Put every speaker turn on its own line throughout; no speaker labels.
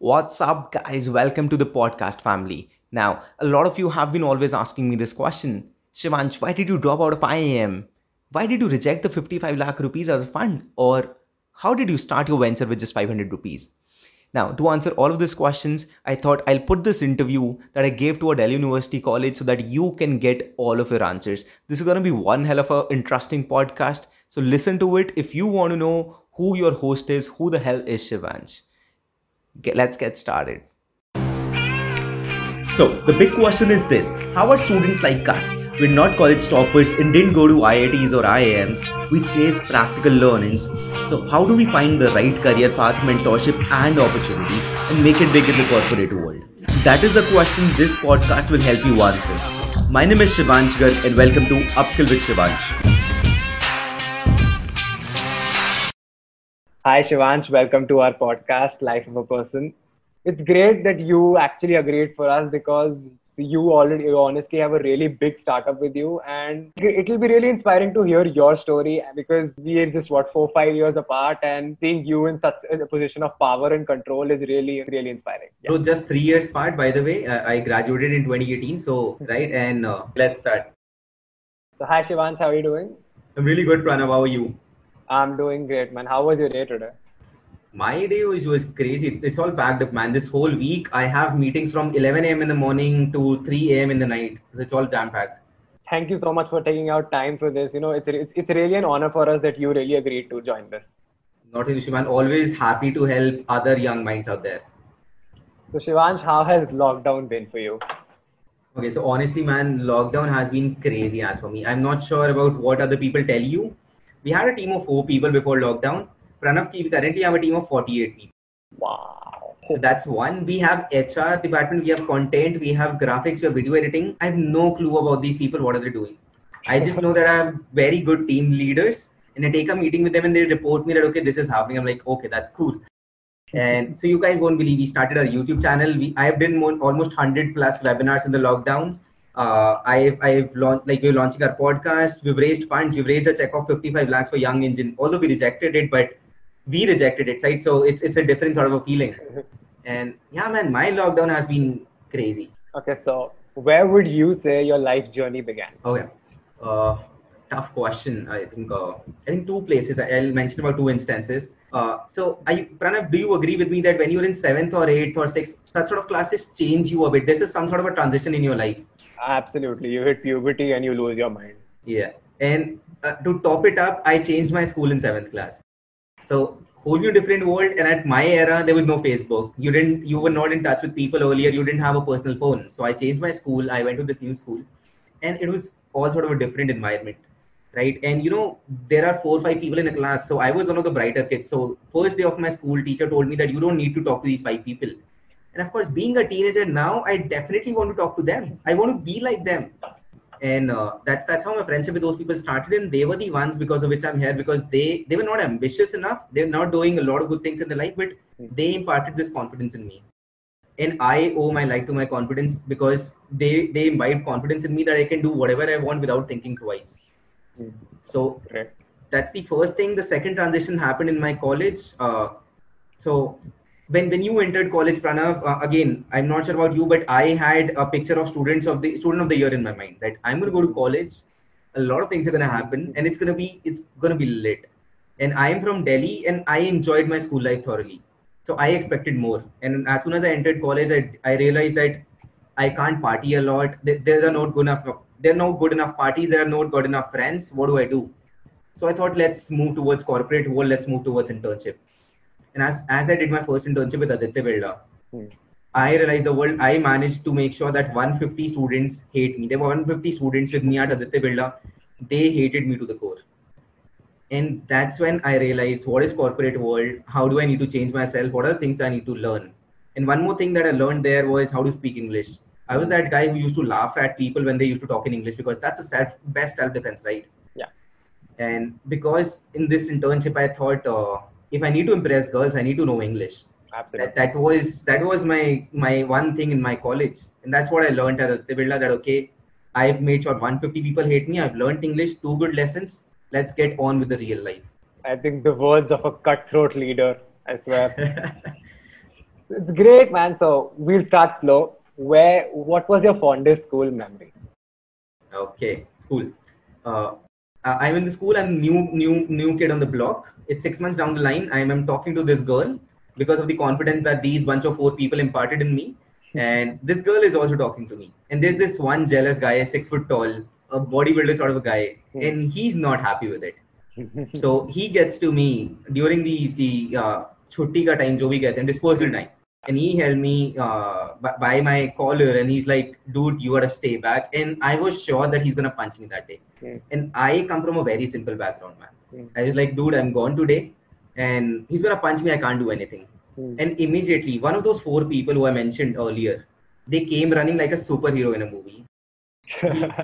What's up, guys? Welcome to the podcast family. Now, a lot of you have been always asking me this question Shivansh, why did you drop out of IIM? Why did you reject the 55 lakh rupees as a fund? Or how did you start your venture with just 500 rupees? Now, to answer all of these questions, I thought I'll put this interview that I gave to a Delhi University college so that you can get all of your answers. This is going to be one hell of an interesting podcast. So listen to it if you want to know who your host is, who the hell is Shivansh. Get, let's get started.
So, the big question is this How are students like us? We're not college toppers and didn't go to IITs or IIMs. We chase practical learnings. So, how do we find the right career path, mentorship, and opportunities and make it big in the corporate world? That is the question this podcast will help you answer. My name is Shivansh Garg and welcome to Upskill with Shivansh.
Hi, Shivansh. Welcome to our podcast, Life of a Person. It's great that you actually agreed for us because you already you honestly have a really big startup with you, and it will be really inspiring to hear your story because we are just what four, five years apart, and seeing you in such a position of power and control is really, really inspiring.
Yeah. So, just three years apart, by the way, I graduated in 2018. So, right, and uh, let's start.
So, hi, Shivansh. How are you doing?
I'm really good, Pranav. How are you?
I'm doing great, man. How was your day today?
My day was, was crazy. It's all packed up, man. This whole week, I have meetings from 11 a.m. in the morning to 3 a.m. in the night. So it's all jam packed.
Thank you so much for taking out time for this. You know, it's, it's, it's really an honor for us that you really agreed to join this.
Not an issue, man. Always happy to help other young minds out there.
So, Shivansh, how has lockdown been for you?
Okay, so honestly, man, lockdown has been crazy as for me. I'm not sure about what other people tell you, we had a team of four people before lockdown. Pranav, we currently have a team of 48 people.
Wow.
So that's one. We have HR department, we have content, we have graphics, we have video editing. I have no clue about these people. What are they doing? I just know that I have very good team leaders and I take a meeting with them and they report me that, okay, this is happening. I'm like, okay, that's cool. And so you guys won't believe we started our YouTube channel. We I have done more, almost 100 plus webinars in the lockdown uh, I've I've launched like we're launching our podcast. We've raised funds. We've raised a check of 55 lakhs for Young Engine. Although we rejected it, but we rejected it, right? So it's it's a different sort of a feeling. And yeah, man, my lockdown has been crazy.
Okay, so where would you say your life journey began?
Okay, uh, tough question. I think uh, I think two places. I'll mention about two instances. Uh, so, I, Pranav, do you agree with me that when you're in seventh or eighth or sixth, such sort of classes change you a bit? This is some sort of a transition in your life.
Absolutely. You hit puberty and you lose your mind.
Yeah. And uh, to top it up, I changed my school in seventh class. So whole new different world. And at my era, there was no Facebook. You didn't, you were not in touch with people earlier. You didn't have a personal phone. So I changed my school. I went to this new school, and it was all sort of a different environment, right? And you know, there are four or five people in a class. So I was one of the brighter kids. So first day of my school, teacher told me that you don't need to talk to these five people and of course, being a teenager now, I definitely want to talk to them. I want to be like them. And uh, that's that's how my friendship with those people started. And they were the ones because of which I'm here because they they were not ambitious enough. They're not doing a lot of good things in their life, but they imparted this confidence in me. And I owe my life to my confidence because they they imbibe confidence in me that I can do whatever I want without thinking twice. Mm. So that's the first thing. The second transition happened in my college. Uh, so when when you entered college pranav uh, again i'm not sure about you but i had a picture of students of the student of the year in my mind that i'm going to go to college a lot of things are going to happen and it's going to be it's going to be lit and i am from delhi and i enjoyed my school life thoroughly so i expected more and as soon as i entered college i, I realized that i can't party a lot there are not good enough there are no good enough parties there are not good enough friends what do i do so i thought let's move towards corporate world let's move towards internship and as, as I did my first internship with Aditya Birla, hmm. I realized the world, I managed to make sure that 150 students hate me. There were 150 students with me at Aditya Birla. They hated me to the core. And that's when I realized what is corporate world? How do I need to change myself? What are the things I need to learn? And one more thing that I learned there was how to speak English. I was that guy who used to laugh at people when they used to talk in English because that's a self best self defense, right?
Yeah.
And because in this internship, I thought uh, if I need to impress girls, I need to know English.
Absolutely.
That, that was that was my my one thing in my college, and that's what I learned at the Birla. That okay, I've made sure 150 people hate me. I've learned English, two good lessons. Let's get on with the real life.
I think the words of a cutthroat leader. I swear. It's great, man. So we'll start slow. Where? What was your fondest school memory?
Okay, cool. Uh, I'm in the school. I'm new, new, new kid on the block. It's six months down the line. I'm, I'm talking to this girl because of the confidence that these bunch of four people imparted in me. And this girl is also talking to me. And there's this one jealous guy, six foot tall, a bodybuilder sort of a guy, and he's not happy with it. so he gets to me during these the uh, chutti ka time, jo bhi kehte hain, dispersal time and he held me uh, by my collar and he's like dude you gotta stay back and i was sure that he's gonna punch me that day
Mm.
and i come from a very simple background man
Mm.
i was like dude i'm gone today and he's gonna punch me i can't do anything
Hmm.
and immediately one of those four people who i mentioned earlier they came running like a superhero in a movie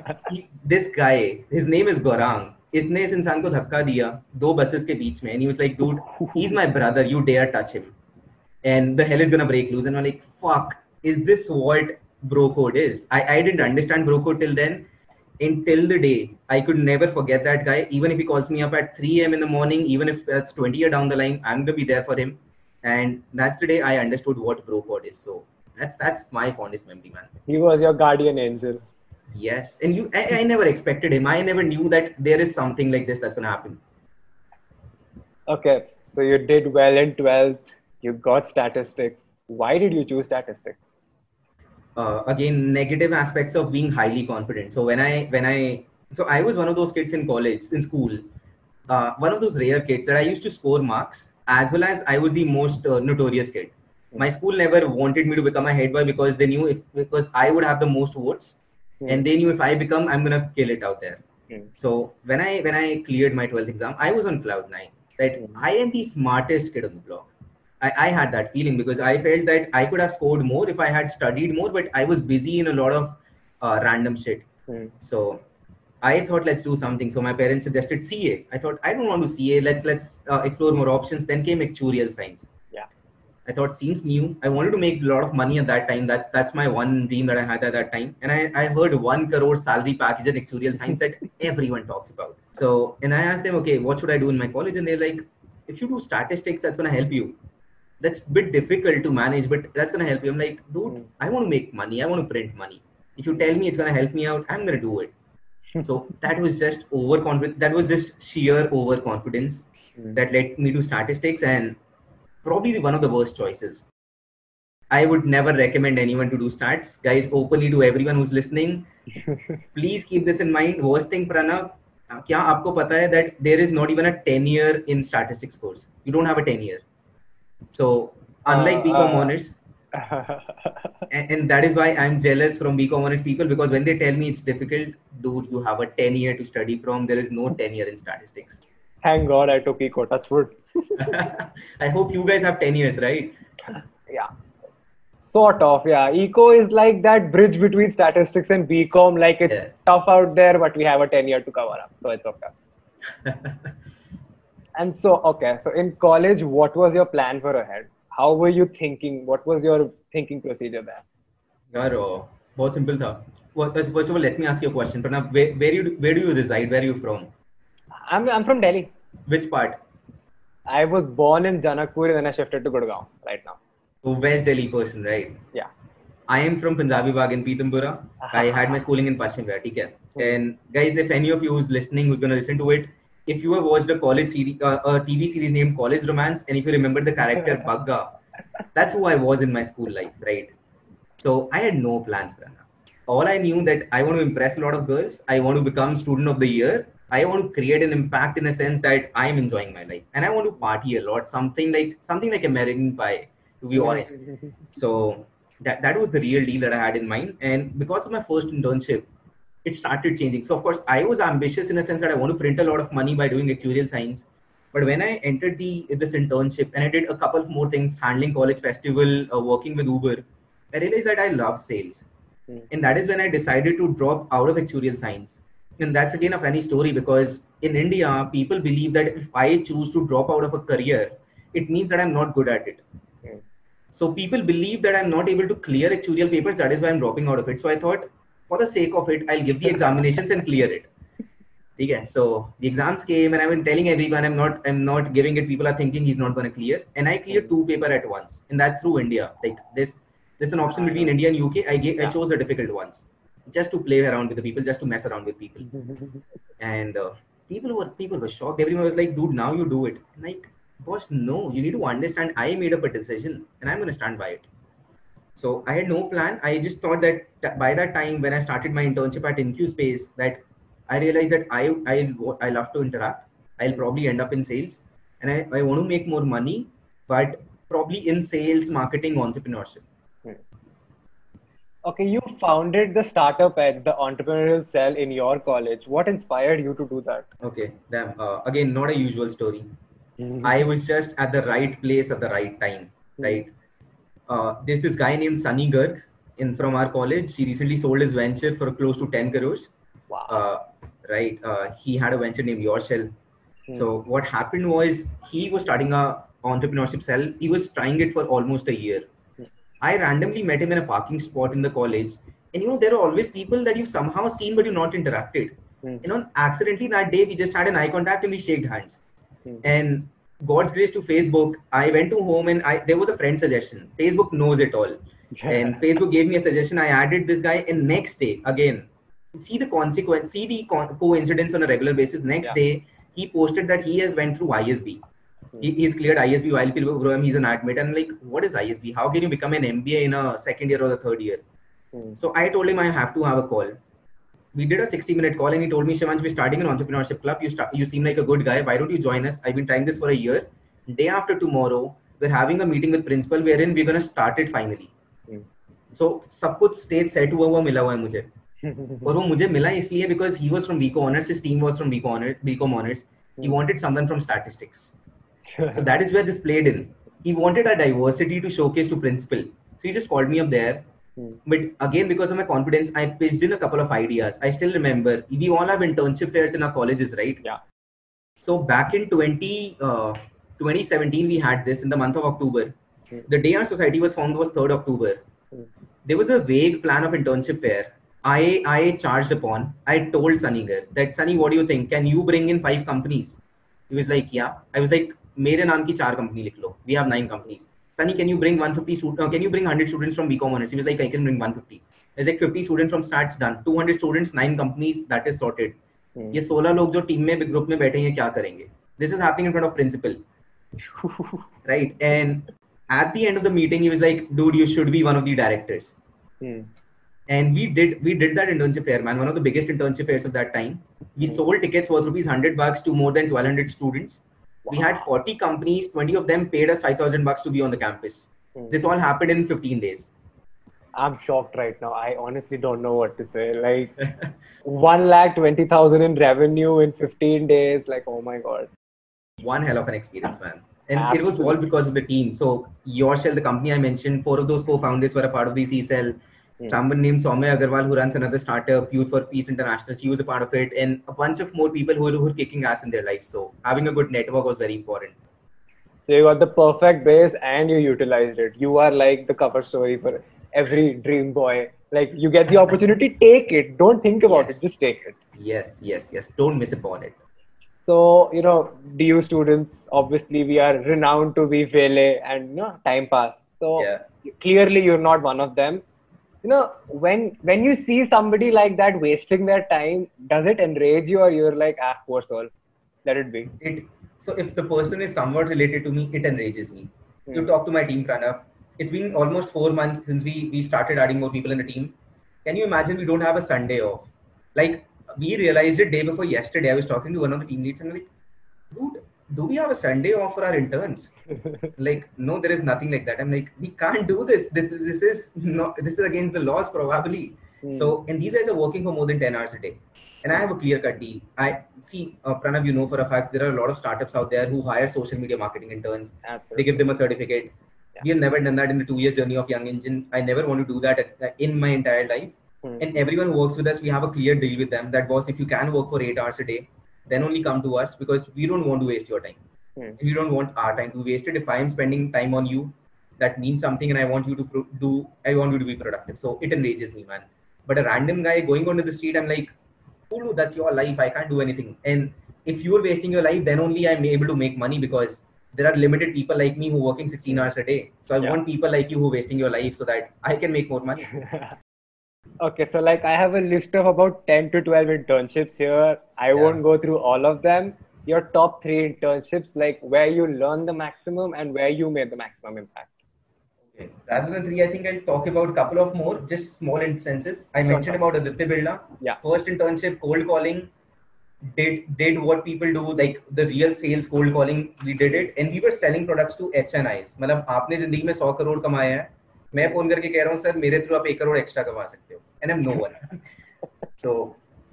he, this guy his name is gorang इसने इस इंसान को धक्का दिया दो buses के बीच में and he was like dude he's my brother you dare touch him and the hell is gonna break loose. And I'm like fuck is this what bro code is? I, I didn't understand bro code till then. Until the day I could never forget that guy. Even if he calls me up at 3 a.m. in the morning even if that's 20 year down the line I'm gonna be there for him. And that's the day I understood what bro code is. So that's that's my fondest memory man.
He was your guardian angel.
yes. And you I, I never expected him. I never knew that there is something like this that's gonna happen.
Okay, so you did well in 12th. You got statistics. Why did you choose statistics?
uh, again negative aspects of being highly confident so when i when i so i was one of those kids in college in school uh, one of those rare kids that i used to score marks as well as i was the most uh, notorious kid my school never wanted me to become a head boy because they knew if because i would have the most votes
Hmm.
and they knew if i become i'm gonna kill it out there
Hmm.
so when i when i cleared my 12th exam i was on cloud nine that
Hmm.
i am the smartest kid on the block I, I had that feeling because I felt that I could have scored more if I had studied more, but I was busy in a lot of uh, random shit.
Hmm.
So I thought let's do something. So my parents suggested CA. I thought I don't want to CA. Let's let's uh, explore more options. Then came actuarial science.
Yeah.
I thought seems new. I wanted to make a lot of money at that time. That's that's my one dream that I had at that time. And I, I heard one crore salary package in actuarial science that everyone talks about. So and I asked them, okay, what should I do in my college? And they're like, if you do statistics, that's gonna help you That's a bit difficult to manage, but that's gonna help you. I'm like, dude,
Hmm.
I want to make money. I want to print money. If you tell me it's gonna help me out, I'm gonna do it. so that was just overconfident. That was just sheer overconfidence
Hmm.
that led me to statistics and probably one of the worst choices. I would never recommend anyone to do stats. Guys, openly to everyone who's listening, please keep this in mind. Worst thing, Pranav, uh, क्या आपको पता है that there is not even a 10 year in statistics course. You don't have a 10 year. So unlike
Uh,
BCom honors, and, and that is why I'm jealous from BCom honors people because when they tell me it's difficult, dude, you have a 10 year to study from. There is no 10 year in statistics.
Thank God I took eco. That's good.
I hope you guys have 10 years, right?
Yeah. Sort of, yeah. Eco is like that bridge between statistics and BCom. Like it's
Yeah.
tough out there, but we have a 10 year to cover up. So it's okay. And so, okay, so in college, what was your plan for ahead? How were you thinking? What was your thinking procedure there?
first of all let me ask you a question ask where where do where you where do you reside where you from
I I'm from delhi
which part
i was born in in and then i shifted to Gurgaon right now.
so west delhi person right
yeah
I am from Punjabi Bagh in Pitampura. Uh-huh. I had my schooling in Pashimgarh, okay? And guys, if any of you is listening, who's going to listen to it, if you have watched a college series, uh, a TV series named College Romance, and if you remember the character Bagga, that's who I was in my school life, right? So I had no plans, Prana. All I knew that I want to impress a lot of girls. I want to become student of the year. I want to create an impact in a sense that I am enjoying my life, and I want to party a lot. Something like something like American Pie, to be honest. So that that was the real deal that I had in mind. And because of my first internship, it started changing. So of course, I was ambitious in a sense that I want to print a lot of money by doing actuarial science. But when I entered the this internship and I did a couple of more things, handling college festival, uh, working with Uber, I realized that I love sales.
Hmm.
And that is when I decided to drop out of actuarial science. And that's again a funny story because in India, people believe that if I choose to drop out of a career, it means that I'm not good at it.
Hmm.
So people believe that I'm not able to clear actuarial papers. That is why I'm dropping out of it. So I thought, for the sake of it, I'll give the examinations and clear it. Okay, so the exams came and I've been telling everyone I'm not I'm not giving it. People are thinking he's not gonna clear. And I cleared two paper at once. And that's through India. Like this there's an option between India and UK. I gave I chose the difficult ones. Just to play around with the people, just to mess around with people. And uh, people were people were shocked. Everyone was like, dude, now you do it. I'm like, boss, no, you need to understand I made up a decision and I'm gonna stand by it. So I had no plan. I just thought that by that time when I started my internship at InQ Space, that I realized that I I I love to interact. I'll probably end up in sales, and I, I want to make more money, but probably in sales, marketing, entrepreneurship.
Okay, you founded the startup at the entrepreneurial cell in your college. What inspired you to do that?
Okay, damn. Uh, again, not a usual story. I was just at the right place at the right time, right? Uh, there's this guy named Sunny Garg in from our college. He recently sold his venture for close to 10 crores.
Wow.
Uh, right? Uh, he had a venture named Yourshell.
Hmm.
So what happened was he was starting a entrepreneurship cell. He was trying it for almost a year.
Hmm.
I randomly met him in a parking spot in the college, and you know there are always people that you've somehow seen but you've not interacted.
Hmm.
You know, accidentally that day we just had an eye contact and we shook hands.
Hmm.
And God's grace to Facebook, I went to home and I there was a friend suggestion. Facebook knows it all. And facebook gave me a suggestion. I added this guy and next day again. See the consequence see the co- coincidence on a regular basis. Next
Yeah.
day he posted that he has went through isb he, he's cleared isb while people grow him he's an admit. And I'm like what is isb how can you become an mba in a second year or the third year?
Hmm.
so i told him i have to have a call we did a 60 minute call and he told me shivansh we're starting an entrepreneurship club you start you seem like a good guy why don't you join us i've been trying this for a year day after tomorrow we're having a meeting with principal wherein we're going to start it finally
Hmm.
सो सब कुछ stage set हुआ हुआ मिला हुआ है मुझे और वो मुझे मिला इसलिए because he was from BCom honours his team was from BCom honours BCom honours he wanted someone from statistics so that is where this played in he wanted a diversity to showcase to principal so he just called me up there
Hmm.
but again because of my confidence i pitched in a couple of ideas i still remember we all have internship fairs in our colleges right
Yeah.
so back in 20 uh, 2017 we had this in the month of october
Hmm.
the day our society was formed was 3rd october
Hmm.
there was a vague plan of internship fair i i charged upon i told sunny Gar that sunny what do you think can you bring in five companies he was like yeah i was like मेरे नाम की चार company लिख लो we have nine companies sunny can you bring 150 students uh, can you bring 100 students from bcom honors he was like i can bring 150 there's like 50 students from stats done 200 students nine companies that is sorted
Hmm.
ये 16 लोग जो team में group में बैठे हैं क्या करेंगे this is happening in front of principal right and at the end of the meeting he was like dude you should be one of the directors
Hmm.
and we did we did that internship fair man one of the biggest internship fairs of that time we
Hmm.
sold tickets worth rupees 100 bucks to more than 1200 students we had 40 companies 20 of them paid us 5000 bucks to be on the campus
Hmm.
this all happened in 15 days
I'm shocked right now. I honestly don't know what to say. Like one lakh twenty thousand in revenue in 15 days. Like oh my god.
one hell of an experience man and it was all because of the team so yourshell the company i mentioned four of those co-founders were a part of the c cell Someone named Soumya Agarwal who runs another startup, Youth for Peace International. She was a part of it, and a bunch of more people who were, who were kicking ass in their life. So having a good network was very important.
So you got the perfect base and you utilized it. You are like the cover story for every dream boy. Like you get the opportunity, take it. Don't think about
Yes.
it. Just take it.
Yes, yes, yes. Don't miss upon it.
So you know, DU students obviously we are renowned to be vele and you know, time pass. So
Yeah.
clearly you're not one of them. You know, when when you see somebody like that wasting their time, does it enrage you or you're like, ah, poor soul, let it be.
It so if the person is somewhat related to me, it enrages me. You
Hmm.
talk to my team, Pranav. It's been almost four months since we we started adding more people in the team. Can you imagine we don't have a Sunday off? Like we realized it day before yesterday. I was talking to one of the team leads and I'm like, dude, do we have a Sunday off for our interns? like, no, there is nothing like that. I'm like, we can't do this. This, this is not this is against the laws probably.
Hmm.
So, and these guys are working for more than 10 hours a day. And I have a clear cut deal. I see, uh, Pranav, you know for a fact, there are a lot of startups out there who hire social media marketing interns. They give them a certificate.
Yeah.
We have never done that in the two years journey of Young Engine. I never want to do that in my entire life.
Hmm.
And everyone who works with us, we have a clear deal with them that, boss, if you can work for eight hours a day, then only come to us because we don't want to waste your time.
Hmm.
We don't want our time to be wasted. If I am spending time on you, that means something, and I want you to pro- do. I want you to be productive. So it enrages me, man. But a random guy going onto the street, I'm like, Hulu, that's your life. I can't do anything. And if you're wasting your life, then only I'm able to make money because there are limited people like me who are working 16 hours a day. So I
Yeah.
want people like you who are wasting your life so that I can make more money.
okay, so like I have a list of about 10 to 12 internships here. I
Yeah.
won't go through all of them. Your top three internships, like where you learn the maximum and where you made the maximum impact.
Okay. Rather than three, I think I'll talk about a couple of more, just small instances. I
Sure,
mentioned
sure.
about Aditya Birla.
Yeah.
First internship, cold calling. Did did what people do, like the real sales cold calling. We did it, and we were selling products to HNIs. मतलब आपने जिंदगी में 100 करोड़ कमाया है मैं phone करके कह रहा हूँ सर मेरे थ्रू आप एक करोड़ एक्स्ट्रा कमा सकते हो and am no one so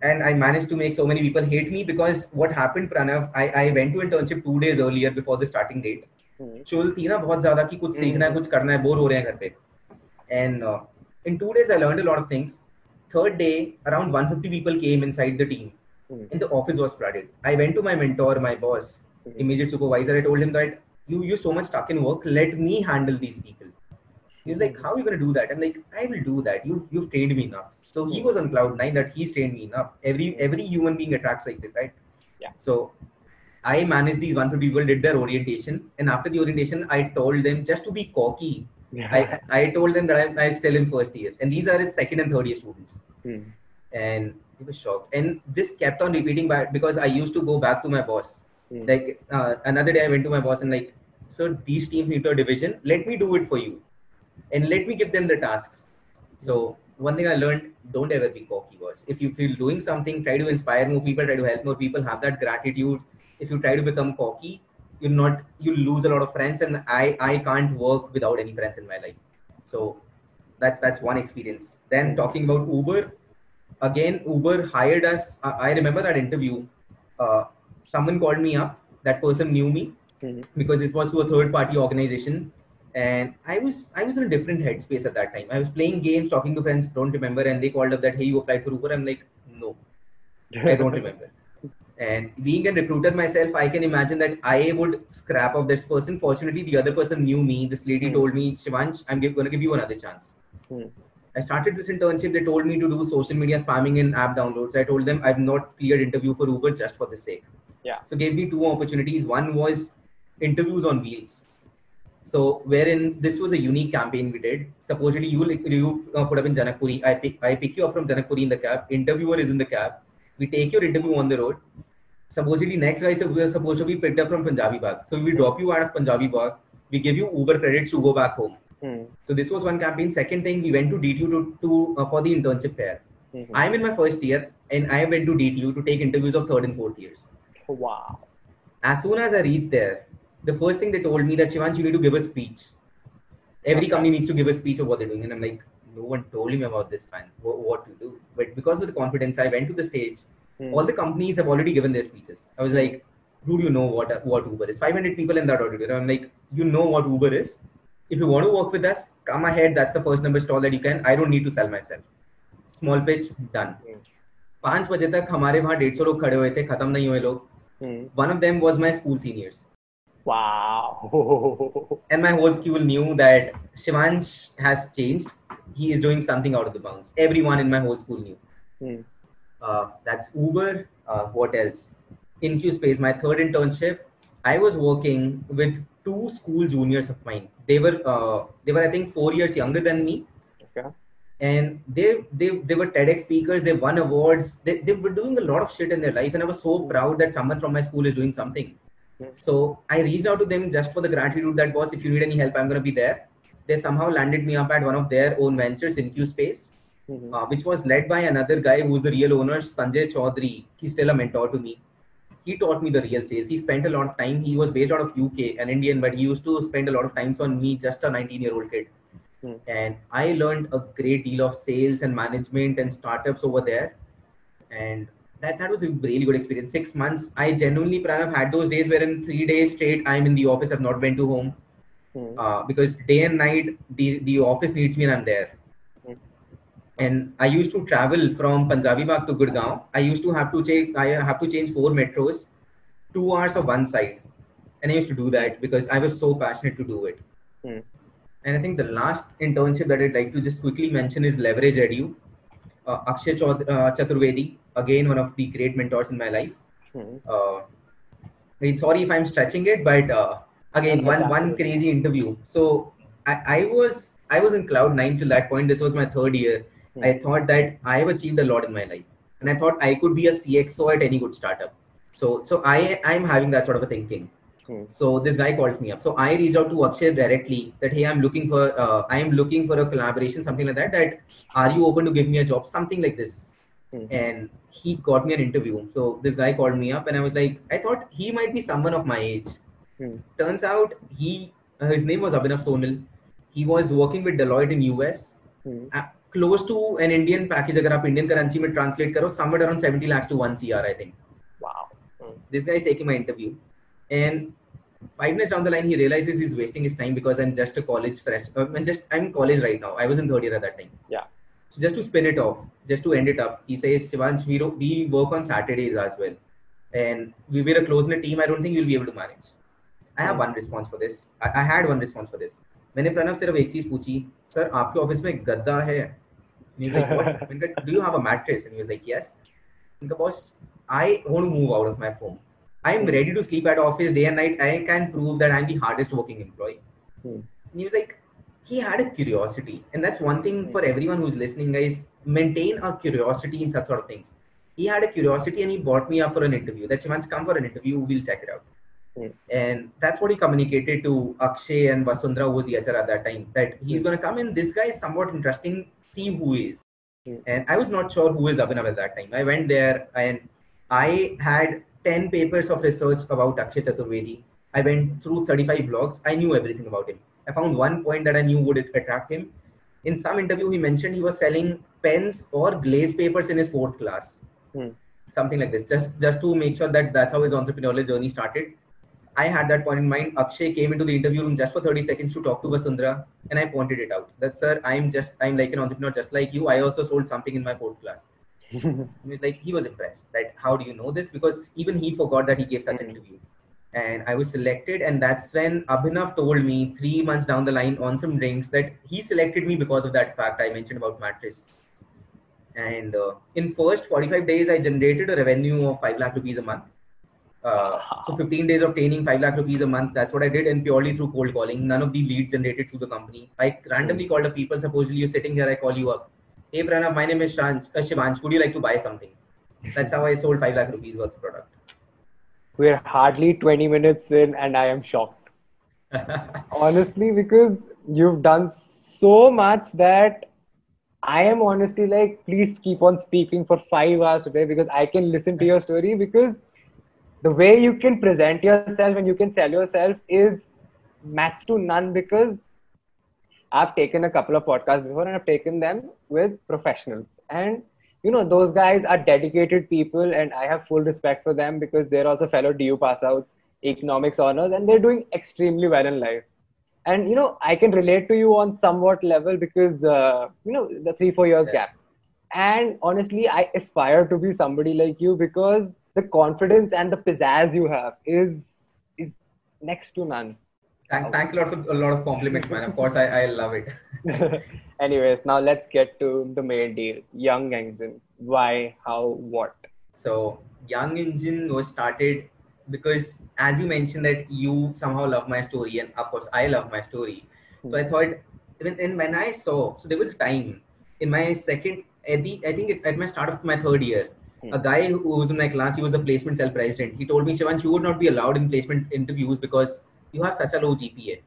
and I managed to make so many people hate me because what happened Pranav I I went to internship two days earlier before the starting date
Hmm.
चुल थी ना बहुत ज़्यादा कि कुछ सीखना है कुछ करना है बोर हो रहे हैं घर पे and in two days I learned a lot of things third day around 150 people came inside the team
Hmm.
and the office was flooded i went to my mentor my boss
Hmm.
immediate supervisor i told him that you you're so much stuck in work let me handle these people he was like how are you going to do that i'm like i will do that you you've trained me enough so he was on cloud nine that he's trained me enough every every human being attracts like this right
Yeah.
so I managed these 150 people, did their orientation, and after the orientation, I told them just to be cocky. Yeah. I, I told them that I'm, I'm still in first year, and these are his second and third year students,
Hmm.
and he was shocked. And this kept on repeating back because I used to go back to my boss.
Hmm.
Like uh, another day, I went to my boss and like, so these teams need to a division. Let me do it for you, and let me give them the tasks. So one thing I learned: don't ever be cocky, boss. If you feel doing something, try to inspire more people, try to help more people, have that gratitude. If you try to become cocky, you're not you lose a lot of friends, and I I can't work without any friends in my life. So that's that's one experience. Then talking about Uber, again Uber hired us. I, I remember that interview. Uh, someone called me up. That person knew me
Hmm.
because this was to a third party organization and i was i was in a different headspace at that time i was playing games talking to friends don't remember and they called up that hey you applied for uber i'm like no i don't remember and being a recruiter myself i can imagine that i would scrap off this person fortunately the other person knew me this lady
Hmm.
told me shivansh i'm going to give you another chance
Hmm.
I started this internship. They told me to do social media spamming and app downloads. I told them I've not cleared interview for Uber just for the sake.
Yeah.
So gave me two opportunities. One was interviews on wheels. So wherein this was a unique campaign we did. Supposedly you you uh, put up in Janakpuri. I pick I pick you up from Janakpuri in the cab. Interviewer is in the cab. We take your interview on the road. Supposedly next guy we are supposed to be picked up from Punjabi Bagh. So we drop you out of Punjabi Bagh. We give you Uber credits to go back home.
Hmm.
So this was one campaign. Second thing, we went to DTU to, to uh, for the internship fair.
Hmm.
I'm in my first year, and I went to DTU to take interviews of third and fourth years.
Wow.
As soon as I reached there, the first thing they told me that Shivansh, you need to give a speech. Every
Okay.
company needs to give a speech of what they're doing, and I'm like, no one told me about this, man. What, what to do? But because of the confidence, I went to the stage.
Hmm.
All the companies have already given their speeches. I was like, who do you know what what Uber is? 500 people in that auditorium. I'm like, you know what Uber is? If you want to work with us, come ahead. That's the first number stall that you can. I don't need to sell myself. Small pitch done.
Hmm.
पाँच बजे तक हमारे वहाँ डेढ़ सौ लोग खड़े हुए थे खत्म नहीं हुए लोग
Hmm.
One of them was my school seniors
Wow.
and my whole school knew that Shivansh has changed. He is doing something out of the bounds. Everyone in my whole school knew.
Hmm.
Uh, that's Uber. Uh, what else? InQ Space, my third internship. I was working with two school juniors of mine. They were uh, they were I think four years younger than me,
Okay.
and they they they were TEDx speakers. They won awards. They they were doing a lot of shit in their life, and I was so proud that someone from my school is doing something. So I reached out to them just for the gratitude that was, if you need any help, I'm gonna be there. They somehow landed me up at one of their own ventures, in InQ Space,
Hmm.
uh, which was led by another guy who's the real owner, Sanjay Chaudhary. He's still a mentor to me. He taught me the real sales. He spent a lot of time. He was based out of UK, an Indian, but he used to spend a lot of times on me, just a 19 year old kid.
Hmm.
And I learned a great deal of sales and management and startups over there. And that, that was a really good experience. Six months, I genuinely Pranav had those days where in three days straight, I'm in the office. I've not been to home
Hmm.
uh, because day and night the, the office needs me and I'm there.
Hmm.
And I used to travel from Punjabi Bagh to Gurgaon. I used to have to change. I have to change four metros, two hours of one side, and I used to do that because I was so passionate to do it.
Hmm.
And I think the last internship that I'd like to just quickly mention is Leverage Edu. Uh, Akshay Chaud- uh, Chaturvedi, again one of the great mentors in my life.
Hmm.
Uh, I mean, sorry if I'm stretching it, but uh, again, one one crazy interview. So I, I was I was in cloud nine till that point. This was my third year.
Hmm.
I thought that I have achieved a lot in my life, and I thought I could be a CXO at any good startup. So so I I'm having that sort of a thinking.
Hmm.
So this guy calls me up. So I reached out to Akshay directly that hey, I'm looking for uh, I am looking for a collaboration, something like that. That are you open to give me a job, something like this.
Hmm.
And he got me an interview. So this guy called me up, and I was like, I thought he might be someone of my age.
Hmm.
Turns out he uh, his name was Abhinav Sonal. He was working with Deloitte in US.
Hmm.
Uh, close to an Indian package अगर आप Indian currency में translate करो somewhere around 70 lakhs to 1 CR I think
Wow. Hmm.
this guy is taking my interview and five minutes down the line he realizes he's wasting his time because i'm just a college fresh uh, i'm just i'm in college right now i was in third year at that time
Yeah.
so just to spin it off just to end it up, he says, Shivansh, we, we work on Saturdays as well. And we were a close knit team. I don't think you'll be able to manage. I have
hmm.
one response for this. I, I had one response for this. मैंने प्रणव सिर्फ एक चीज पूछी sir आपके office में गद्दा है do you have a mattress and like yes उनका boss I won't move out of my home I am ready to sleep at office day and night I can prove that I am the hardest working employee
He
was like he was like, he had a curiosity. And that's one thing for everyone who's listening, guys. Maintain a curiosity in such sort of things. He had a curiosity and he brought me up for an interview. That Shivansh, come for an interview, we'll check it out. And that's what he communicated to Akshay and Vasundhara, who was the HR at that time, that he's going to come in. This guy is somewhat interesting. See who he is. And I was not sure who is Abhinav at that time. I went there and I had 10 papers of research about Akshay Chaturvedi. I went through 35 blogs. I knew everything about him. I found one point that I knew would attract him. In some interview, he mentioned he was selling pens or glaze papers in his fourth class.
Hmm.
Something like this, just just to make sure that that's how his entrepreneurial journey started. I had that point in mind. Akshay came into the interview room just for 30 seconds to talk to Vasundhara, and I pointed it out. That sir, I'm just I'm like an entrepreneur just like you. I also sold something in my fourth class. He was like he was impressed. That how do you know this? Because even he forgot that he gave such an
Mhm.
interview. And I was selected, and that's when Abhinav told me three months down the line on some drinks that he selected me because of that fact I mentioned about mattress. And uh, in first 45 days, I generated a revenue of five lakh rupees a month. Uh, so 15 days of training, 5 lakh rupees a month. That's what I did, and purely through cold calling. None of the leads generated through the company. I randomly called up people. Supposedly, you're sitting here, I call you up. Hey, Pranav, my name is Shanj, uh, Shivansh. Would you like to buy something? That's how I sold 5 lakh rupees worth of product.
We're hardly 20 minutes in, and I am shocked. Honestly, because you've done so much that I am honestly like, please keep on speaking for five hours today because I can listen to your story. Because the way you can present yourself and you can sell yourself is match to none. Because I've taken a couple of podcasts before and I've taken them with professionals. And you know, those guys are dedicated people, and I have full respect for them because they're also fellow DU pass outs, economics honors, and they're doing extremely well in life. And you know, I can relate to you on somewhat level because uh, you know the three four years
Yeah.
gap. And honestly, I aspire to be somebody like you because the confidence and the pizzazz you have is is next to none.
Thanks, thanks a lot for a lot of compliments, man. Of course, I, I love it.
Anyways, now let's get to the main deal. Young Engine. Why? How? What?
So Young Engine was started because, as you mentioned, that you somehow love my story, and of course, I love my story. So I thought, when, and when I saw, so there was a time in my second, at the, I think it, at my start of my third year,
Hmm.
a guy who was in my class, he was the placement cell president. He told me, Shivansh, you would not be allowed in placement interviews because you have such a low GPA.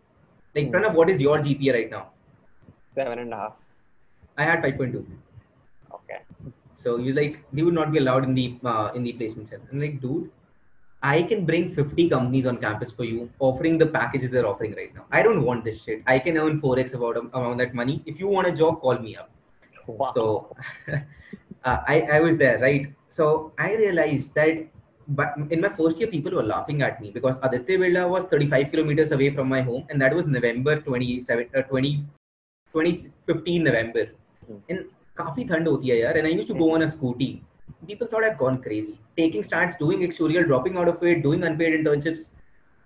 Like,
Hmm.
Pranav, what is your GPA right now?
Seven and a half.
I had 5.2.
Okay.
So he was like, they would not be allowed in the uh, in the placement cell. I'm like, dude, I can bring 50 companies on campus for you, offering the packages they're offering right now. I don't want this shit. I can earn 4x about around that money. If you want a job, call me up.
Wow.
So uh, I, I was there, right? So I realized that but in my first year, people were laughing at me because Aditya Birla was 35 kilometers away from my home, and that was November 27, uh, 20, 2015 November.
Mm-hmm.
And काफी ठंड होती है यार and I used to go on a people thought I'd gone crazy. Taking starts, doing actuarial, dropping out of it, doing unpaid internships.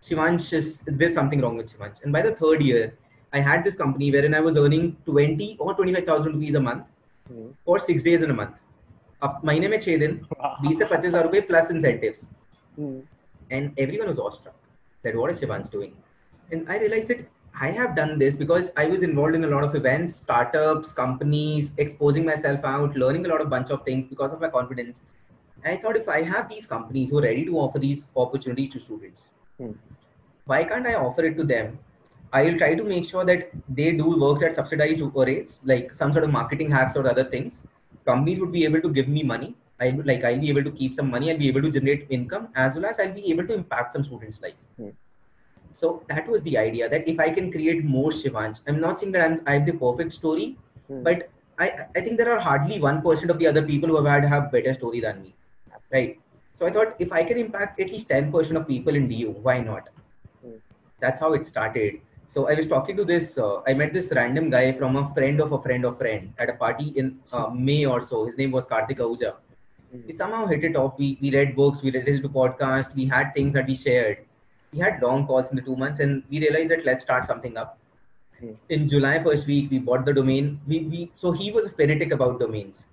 Shivansh is there's something wrong with Shivansh. And by the third year, I had this company wherein I was earning 20 or 25,000 rupees a month
mm.
for six days in a month. अब महीने में छह दिन बीस से पच्चीस हजार रुपए plus incentives
Hmm.
and everyone was awestruck that what is Shivan's doing. And I realized that I have done this because I was involved in a lot of events, startups, companies, exposing myself out, learning a lot of bunch of things because of my confidence. I thought if I have these companies who are ready to offer these opportunities to students,
Hmm.
why can't I offer it to them? I'll try to make sure that they do works at subsidized rates, like some sort of marketing hacks or other things. Companies would be able to give me money. I would like I'll be able to keep some money. I'll be able to generate income as well as I'll be able to impact some students' life.
Hmm.
So that was the idea that if I can create more Shivansh, I'm not saying that I'm I have the perfect story,
Hmm.
but I I think there are hardly one percent of the other people who have had have better story than me, right? So I thought if I can impact at least ten percent of people in DU, why not?
Hmm.
That's how it started. So I was talking to this. Uh, I met this random guy from a friend of a friend of friend at a party in uh, May or so. His name was Karthik Ahuja.
Hmm.
We somehow hit it off. We we read books. We listened to podcasts. We had things that we shared. We had long calls in the two months, and we realized that let's start something up.
Hmm.
In July first week, we bought the domain. We we so he was a fanatic about domains,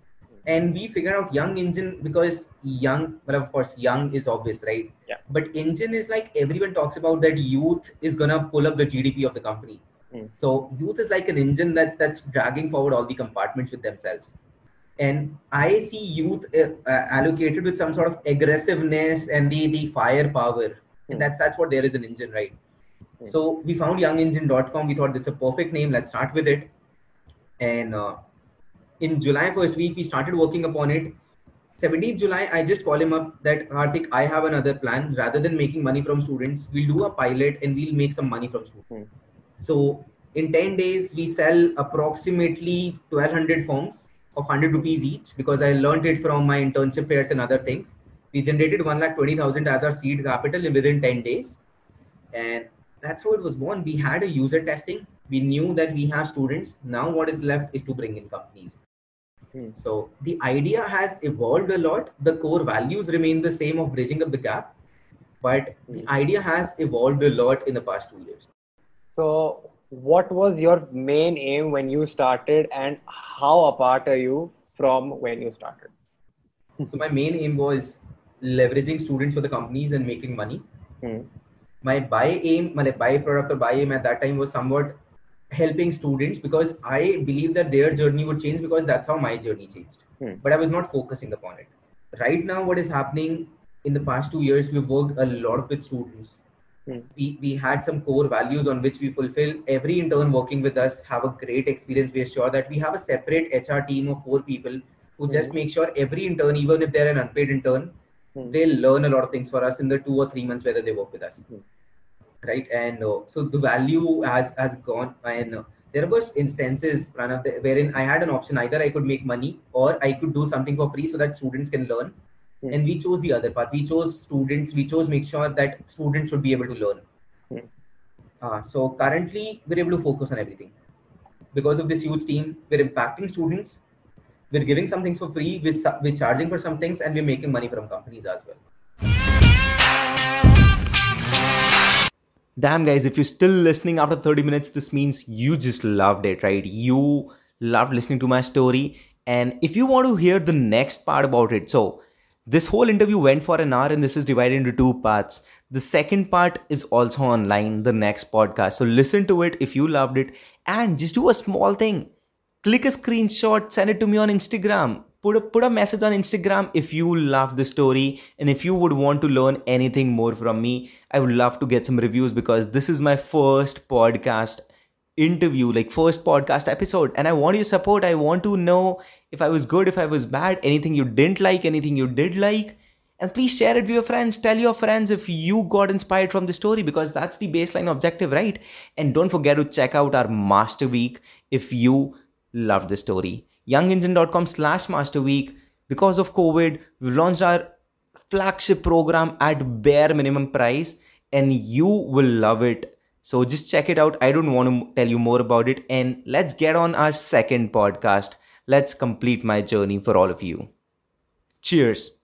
and we figured out Young Engine because young. Well, of course, young is obvious, right?
Yeah.
But Engine is like everyone talks about that youth is gonna pull up the GDP of the company.
Hmm.
So youth is like an engine that's that's dragging forward all the compartments with themselves and I see youth uh, uh, allocated with some sort of aggressiveness and the the firepower,
Hmm.
and that's that's what there is in engine, right?
Hmm.
So we found youngengine.com. We thought it's a perfect name. Let's start with it. And uh, in July first week, we started working upon it. 17th July, I just call him up that Hardik, I have another plan. Rather than making money from students, we'll do a pilot and we'll make some money from students.
Hmm.
So in 10 days, we sell approximately 1200 forms of 100 rupees each because I learned it from my internship fairs and other things. We generated 1,20,000 as our seed capital within 10 days. And that's how it was born. We had a user testing. We knew that we have students. Now what is left is to bring in companies.
Hmm.
So the idea has evolved a lot. The core values remain the same of bridging up the gap, but the
Hmm.
idea has evolved a lot in the past two years.
So, what was your main aim when you started, and how apart are you from when you started?
So my main aim was leveraging students for the companies and making money.
Hmm.
My by aim, my product or by aim at that time was somewhat helping students because I believe that their journey would change because that's how my journey changed.
Hmm.
But I was not focusing upon it. Right now, what is happening in the past two years, we've worked a lot with students.
Hmm.
We, we had some core values on which we fulfill. Every intern working with us have a great experience. We are sure that we have a separate HR team of four people who just
Hmm.
make sure every intern, even if they're an unpaid intern,
Hmm.
they'll learn a lot of things for us in the two or three months whether they work with us
Hmm.
Right? And uh, so the value has has gone. And uh, there was instances Pranav, wherein i had an option. Either i could make money or i could do something for free so that students can learn.
Hmm.
and we chose the other path. We chose students. We chose make sure that students should be able to learn.
Hmm.
uh, so currently we're able to focus on everything. Because of this huge team we're impacting students. We're giving some things for free. We're, we're charging for some things and we're making money from companies as well
Damn, guys, if you're still listening after 30 minutes, this means you just loved it, right? You loved listening to my story. And if you want to hear the next part about it, so this whole interview went for an hour and this is divided into two parts. The second part is also online, the next podcast. So listen to it if you loved it and just do a small thing. Click a screenshot, send it to me on Instagram. Put a, put a message on Instagram if you love the story and if you would want to learn anything more from me. I would love to get some reviews because this is my first podcast interview, like first podcast episode. And I want your support. I want to know if I was good, if I was bad, anything you didn't like, anything you did like. And please share it with your friends. Tell your friends if you got inspired from the story because that's the baseline objective, right? And don't forget to check out our Master Week if you love the story. Youngengine.com slash Master Week. Because of COVID, we've launched our flagship program at bare minimum price and you will love it. So just check it out. I don't want to tell you more about it. And let's get on our second podcast. Let's complete my journey for all of you. Cheers.